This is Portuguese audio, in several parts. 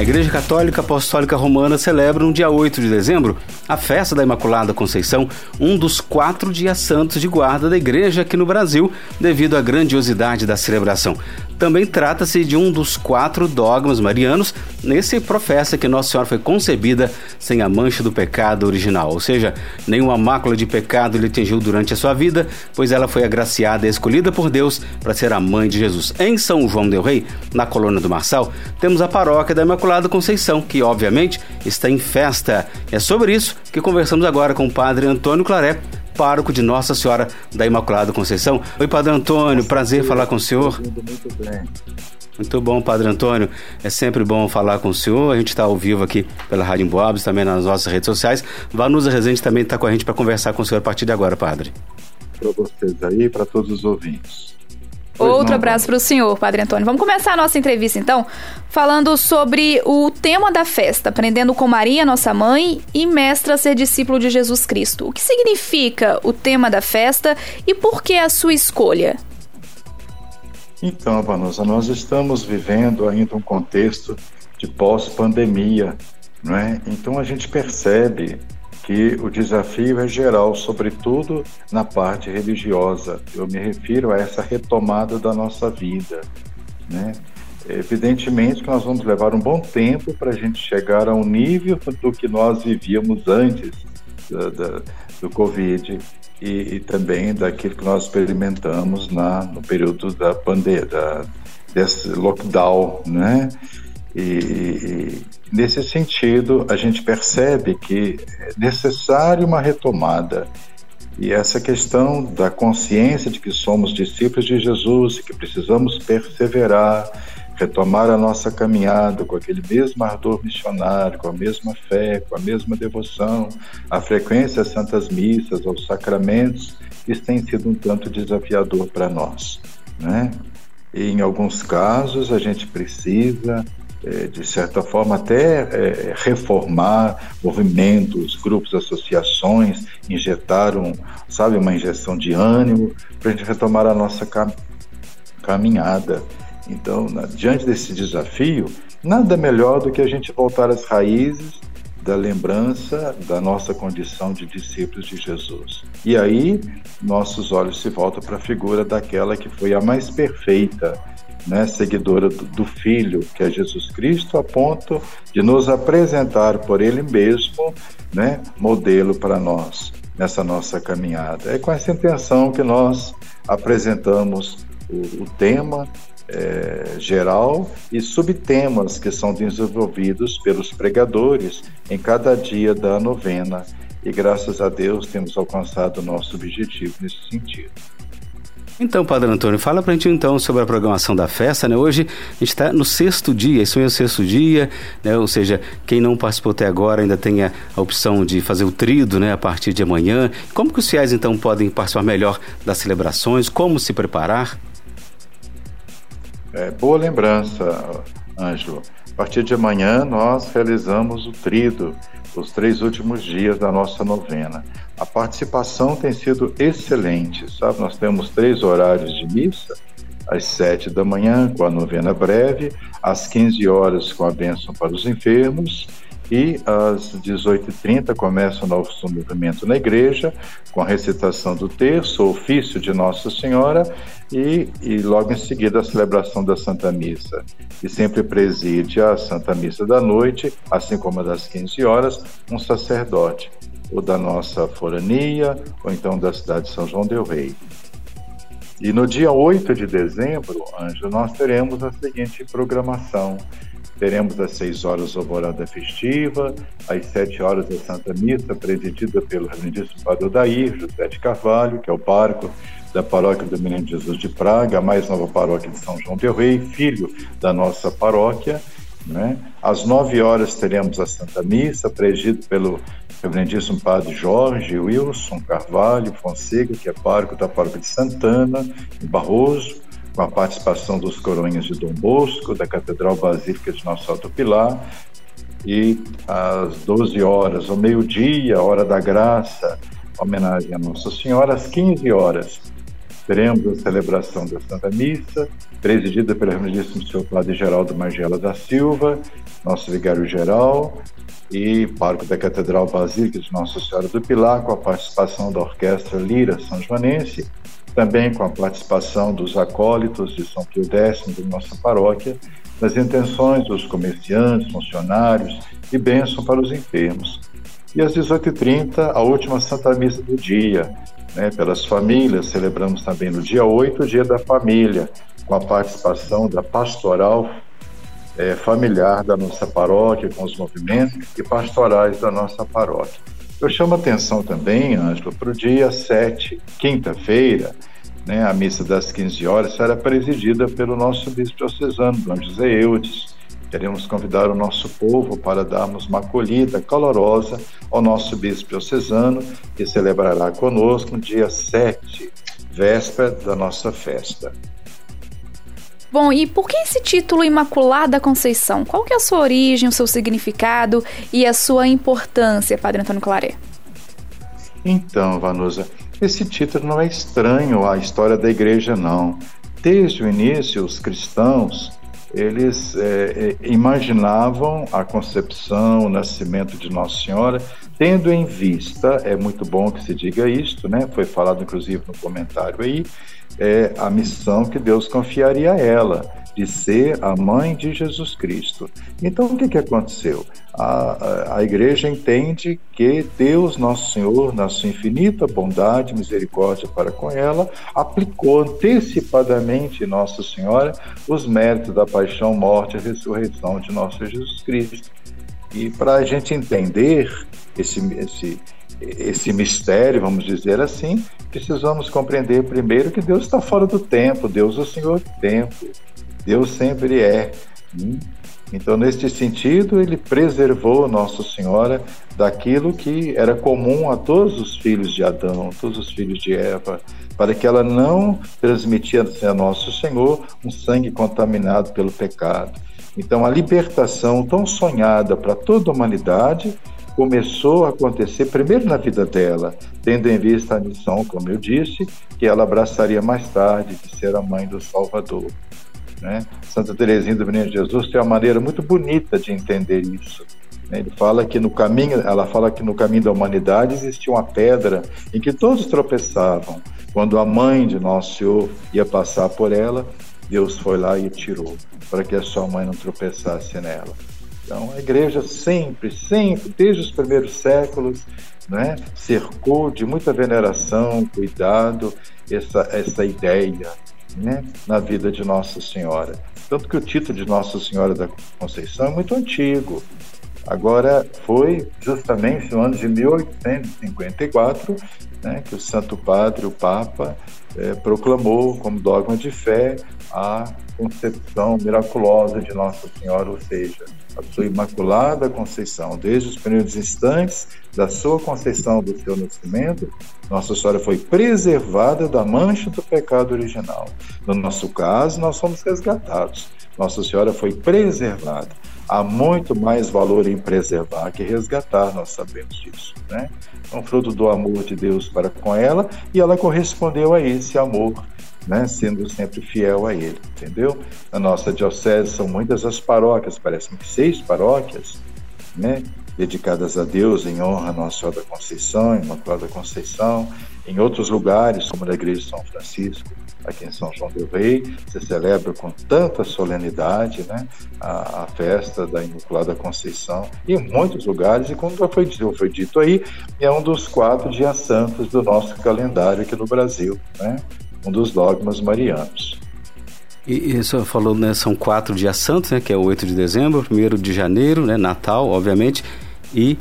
A Igreja Católica Apostólica Romana celebra no dia 8 de dezembro a festa da Imaculada Conceição, um dos quatro dias santos de guarda da Igreja aqui no Brasil, devido à grandiosidade da celebração. Também trata-se de um dos quatro dogmas marianos. Nesse professa que Nossa Senhora foi concebida sem a mancha do pecado original, ou seja, nenhuma mácula de pecado lhe atingiu durante a sua vida, pois ela foi agraciada e escolhida por Deus para ser a mãe de Jesus. Em São João del Rei, na colônia do Marçal, temos a paróquia da Imaculada Conceição, que obviamente está em festa. É sobre isso que conversamos agora com o padre Antônio Claré, pároco de Nossa Senhora da Imaculada Conceição. Oi, Padre Antônio, prazer falar com o senhor. Muito bom, Padre Antônio. É sempre bom falar com o senhor. A gente está ao vivo aqui pela Rádio Emboabes, também nas nossas redes sociais. Vanusa Rezende também está com a gente para conversar com o senhor a partir de agora, Padre. Para vocês aí para todos os ouvintes. Outro abraço para o senhor, Padre Antônio. Vamos começar a nossa entrevista, então, falando sobre o tema da festa, aprendendo com Maria, nossa mãe, e mestra a ser discípulo de Jesus Cristo. O que significa o tema da festa e por que a sua escolha? Então, Vanusa, nós estamos vivendo ainda um contexto de pós-pandemia, não é? Então a gente percebe que o desafio é geral, sobretudo na parte religiosa. Eu me refiro a essa retomada da nossa vida. Né? Evidentemente que nós vamos levar um bom tempo para a gente chegar ao nível do que nós vivíamos antes da, do Covid e, e, também daquilo que nós experimentamos na, no período da pandemia, da, desse lockdown, né? E, e, nesse sentido, a gente percebe que é necessário uma retomada. E essa questão da consciência de que somos discípulos de Jesus e que precisamos perseverar, retomar a nossa caminhada com aquele mesmo ardor missionário, com a mesma fé, com a mesma devoção, a frequência às santas missas, aos sacramentos, isso tem sido um tanto desafiador para nós. Né? E em alguns casos a gente precisa de certa forma, até é, reformar movimentos, grupos, associações, injetar um, sabe, uma injeção de ânimo para a gente retomar a nossa caminhada. Então, diante desse desafio, nada melhor do que a gente voltar às raízes da lembrança da nossa condição de discípulos de Jesus. E aí, nossos olhos se voltam para a figura daquela que foi a mais perfeita, né, seguidora do, do, Filho, que é Jesus Cristo, a ponto de nos apresentar por Ele mesmo, né, modelo para nós nessa nossa caminhada. É com essa intenção que nós apresentamos o, o tema é, geral e subtemas que são desenvolvidos pelos pregadores em cada dia da novena. E graças a Deus temos alcançado o nosso objetivo nesse sentido. Então, Padre Antônio, fala pra gente então sobre a programação da festa, né? Hoje a gente está no sexto dia, isso é o sexto dia, né? Ou seja, quem não participou até agora ainda tem a, opção de fazer o trido, né? A partir de amanhã. Como que os fiéis então podem participar melhor das celebrações? Como se preparar? É, boa lembrança, Ângelo. A partir de amanhã nós realizamos o trido, os três últimos dias da nossa novena. A participação tem sido excelente, sabe? Nós temos três horários de missa, às sete da manhã com a novena breve, às 15 horas com a bênção para os enfermos e às 18h30 começa o nosso movimento na igreja, com a recitação do terço, o ofício de Nossa Senhora e, e logo em seguida a celebração da Santa Missa. E sempre preside a Santa Missa da noite, assim como das 15 horas, um sacerdote, ou da nossa forania, ou então da cidade de São João del Rei. E no dia 8 de dezembro, Anjo, nós teremos a seguinte programação. Teremos às 6 horas a alvorada festiva, às 7 horas a Santa Missa, presidida pelo reverendíssimo Padre Odair, José de Carvalho, que é o parco da paróquia do Menino Jesus de Praga, a mais nova paróquia de São João del Rei, filho da nossa paróquia. Né? Às 9 horas teremos a Santa Missa, presidido pelo reverendíssimo Padre Jorge Wilson Carvalho Fonseca, que é pároco da paróquia de Santana, em Barroso com a participação dos coroinhas de Dom Bosco, da Catedral Basílica de Nosso Alto Pilar, e às 12 horas, ao meio-dia, hora da graça, homenagem a Nossa Senhora, às 15 horas, teremos a celebração da Santa Missa, presidida pelo Reverendíssimo Senhor Padre Geraldo Magela da Silva, nosso vigário-geral, e pároco da Catedral Basílica de Nossa Senhora do Pilar, com a participação da Orquestra Lira São Joanense, também com a participação dos acólitos de São Pio X da nossa paróquia, nas intenções dos comerciantes, funcionários e bênção para os enfermos. E às 18h30, a última Santa Missa do dia, né, pelas famílias. Celebramos também no dia 8 o Dia da Família, com a participação da pastoral é, familiar da nossa paróquia, com os movimentos e pastorais da nossa paróquia. Eu chamo atenção também, Ângelo, para o dia 7, quinta-feira, né, a missa das 15 horas será presidida pelo nosso bispo diocesano, Dom José Eudes. Queremos convidar o nosso povo para darmos uma acolhida calorosa ao nosso bispo diocesano, que celebrará conosco no dia 7, véspera da nossa festa. Bom, e por que esse título Imaculada Conceição? Qual que é a sua origem, o seu significado e a sua importância, Padre Antônio Claré? Então, Vanusa, esse título não é estranho à história da igreja, não. Desde o início, os cristãos eles é, é, imaginavam a concepção, o nascimento de Nossa Senhora, tendo em vista, é muito bom que se diga isto, né? Foi falado inclusive no comentário aí, é, a missão que Deus confiaria a ela de ser a mãe de Jesus Cristo. Então, o que, que aconteceu? A, a, a, igreja entende que Deus, nosso Senhor, na sua infinita bondade misericórdia para com ela, aplicou antecipadamente Nossa Senhora os méritos da paixão, morte e ressurreição de nosso Jesus Cristo. E para a gente entender esse, esse, esse mistério, vamos dizer assim, precisamos compreender primeiro que Deus está fora do tempo, Deus é o Senhor do tempo. Deus sempre é. Hum? Então, neste sentido, ele preservou Nossa Senhora daquilo que era comum a todos os filhos de Adão, todos os filhos de Eva, para que ela não transmitisse a Nosso Senhor um sangue contaminado pelo pecado. Então, a libertação tão sonhada para toda a humanidade começou a acontecer primeiro na vida dela, tendo em vista a missão, como eu disse, que ela abraçaria mais tarde de ser a mãe do Salvador. Né? Santa Teresinha do Menino Jesus tem uma maneira muito bonita de entender isso. Né? Ele fala que no caminho, ela fala que no caminho da humanidade existia uma pedra em que todos tropeçavam. Quando a mãe de Nosso Senhor ia passar por ela, Deus foi lá e tirou, para que a sua mãe não tropeçasse nela. Então, a igreja sempre, sempre, desde os primeiros séculos, né, cercou de muita veneração, cuidado, essa, essa ideia né, na vida de Nossa Senhora. Tanto que o título de Nossa Senhora da Conceição é muito antigo. Agora, foi justamente no ano de 1854 né, que o Santo Padre, o Papa, é, proclamou como dogma de fé a concepção miraculosa de Nossa Senhora, ou seja, a sua Imaculada Conceição. Desde os primeiros instantes da sua conceição do seu nascimento, Nossa Senhora foi preservada da mancha do pecado original. No nosso caso, nós somos resgatados. Nossa Senhora foi preservada. Há muito mais valor em preservar que resgatar, nós sabemos disso. Né? É um fruto do amor de Deus para com ela e ela correspondeu a esse amor né, sendo sempre fiel a ele, entendeu? Na nossa diocese são muitas as paróquias, parecem que seis paróquias, né, dedicadas a Deus em honra a Nossa Senhora da Conceição, Imaculada Conceição, em outros lugares, como na Igreja de São Francisco, aqui em São João del Rei, se celebra com tanta solenidade né, a, a, festa da Imaculada Conceição, em muitos lugares, e como já foi, foi dito aí, é um dos quatro dias santos do nosso calendário aqui no Brasil. Né? um dos dogmas marianos. E, e senhor falou, né, são quatro dias santos, né, que é o 8 de dezembro, 1 de janeiro, né, Natal, obviamente, e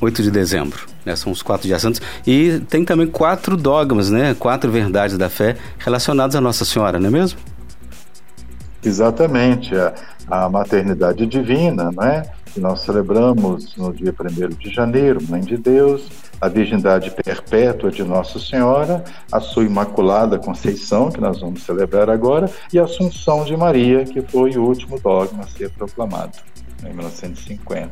8 de dezembro, né, são os quatro dias santos. E tem também quatro dogmas, né, quatro verdades da fé relacionadas a Nossa Senhora, não é mesmo? Exatamente, a, a maternidade divina, né, que nós celebramos no dia 1 de janeiro, Mãe de Deus, a virgindade perpétua de Nossa Senhora, a sua Imaculada Conceição, que nós vamos celebrar agora, e a Assunção de Maria, que foi o último dogma a ser proclamado em 1950.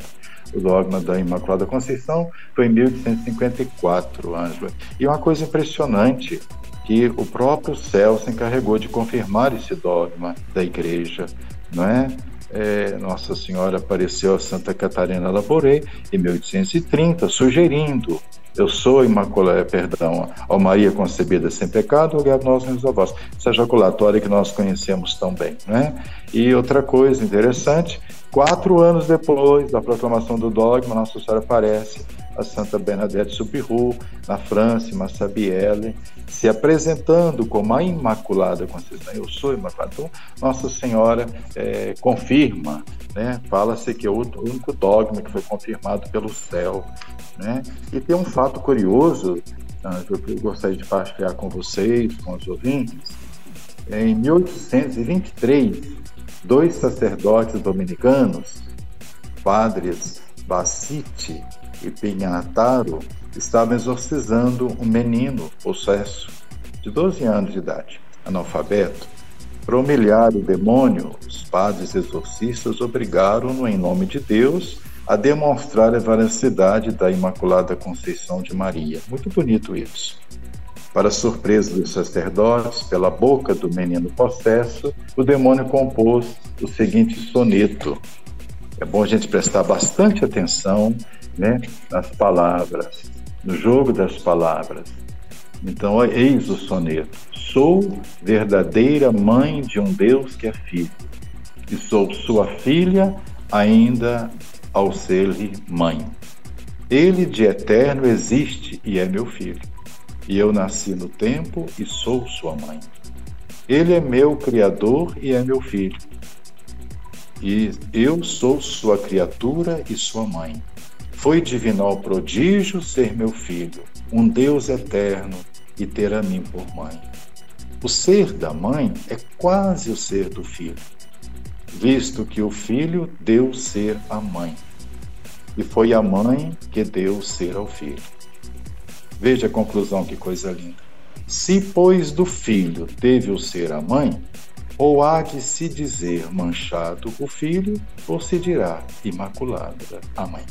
O dogma da Imaculada Conceição foi em 1854, Ângela. E uma coisa impressionante, que o próprio céu se encarregou de confirmar esse dogma da igreja, não é? é Nossa Senhora apareceu a Santa Catarina Laboré em 1830, sugerindo eu sou imaculada, perdão, ao Maria concebida sem pecado, olhar nós meus avós. Essa jaculatória que nós conhecemos tão bem, né? E outra coisa interessante, quatro anos depois da proclamação do dogma, Nossa Senhora aparece a Santa Bernadette Soubirou, na França, em Massabielle, se apresentando como a Imaculada Conceição. Eu sou Imaculada. Então, Nossa Senhora é, confirma, né? fala-se que é o único dogma que foi confirmado pelo céu. Né? E tem um fato curioso ah, que eu gostaria de partilhar com vocês, com os ouvintes. Em 1823, dois sacerdotes dominicanos, padres Bacite e Pinhataro estavam exorcizando um menino possesso de 12 anos de idade, analfabeto. Para humilhar o demônio, os padres exorcistas obrigaram-no, em nome de Deus, a demonstrar a veracidade da Imaculada Conceição de Maria. Muito bonito isso. Para surpresa dos sacerdotes, pela boca do menino possesso, o demônio compôs o seguinte soneto. É bom a gente prestar bastante atenção né, nas palavras, no jogo das palavras. Então, eis o soneto. Sou verdadeira mãe de um Deus que é filho, e sou sua filha ainda ao ser-lhe mãe. Ele de eterno existe e é meu filho, e eu nasci no tempo e sou sua mãe. Ele é meu criador e é meu filho, e eu sou sua criatura e sua mãe. Foi divinal prodígio ser meu filho, um Deus eterno e ter a mim por mãe. O ser da mãe é quase o ser do filho, visto que o filho deu ser à mãe, e foi a mãe que deu ser ao filho. Veja a conclusão, que coisa linda. Se, pois, do filho teve o ser a mãe, ou há de se dizer manchado o filho, ou se dirá imaculada a mãe.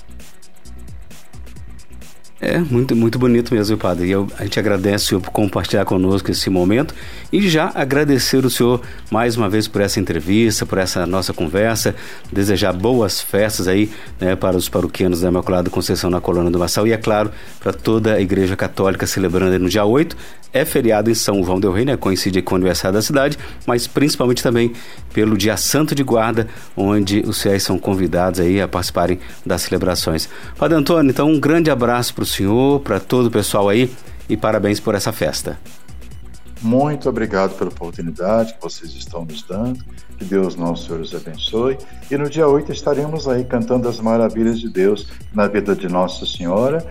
É, muito, muito bonito mesmo, padre. E eu, a gente agradece o senhor por compartilhar conosco esse momento e já agradecer o senhor mais uma vez por essa entrevista, por essa nossa conversa, desejar boas festas aí né, para os paroquianos da Imaculada Conceição na Colônia do Massal e, é claro, para toda a Igreja Católica celebrando no dia 8 é feriado em São João del Rei, né? Coincide com o aniversário da cidade, mas principalmente também pelo dia Santo de Guarda, onde os fiéis são convidados aí a participarem das celebrações. Padre Antônio, então um grande abraço para o senhor, para todo o pessoal aí e parabéns por essa festa. Muito obrigado pela oportunidade que vocês estão nos dando. Que Deus nosso Senhor os abençoe. E no dia 8 estaremos aí cantando as maravilhas de Deus na vida de Nossa Senhora,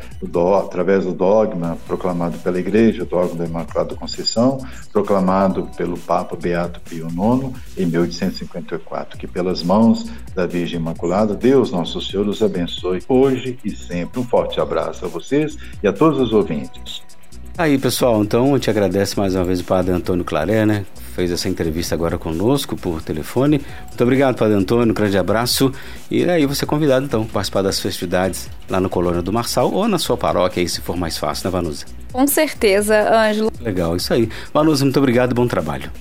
através do dogma proclamado pela Igreja, o dogma da Imaculada Conceição, proclamado pelo Papa Beato Pio IX em 1854. Que pelas mãos da Virgem Imaculada, Deus nosso Senhor os abençoe hoje e sempre. Um forte abraço a vocês e a todos os ouvintes. Aí, pessoal, então eu te agradeço mais uma vez o Padre Antônio Claré, né? Fez essa entrevista agora conosco por telefone. Muito obrigado, Padre Antônio, um grande abraço. E aí você é convidado, então, a participar das festividades lá no Colônia do Marçal ou na sua paróquia, aí, se for mais fácil, né, Vanusa? Com certeza, Ângelo. Legal, isso aí. Vanusa, muito obrigado e bom trabalho.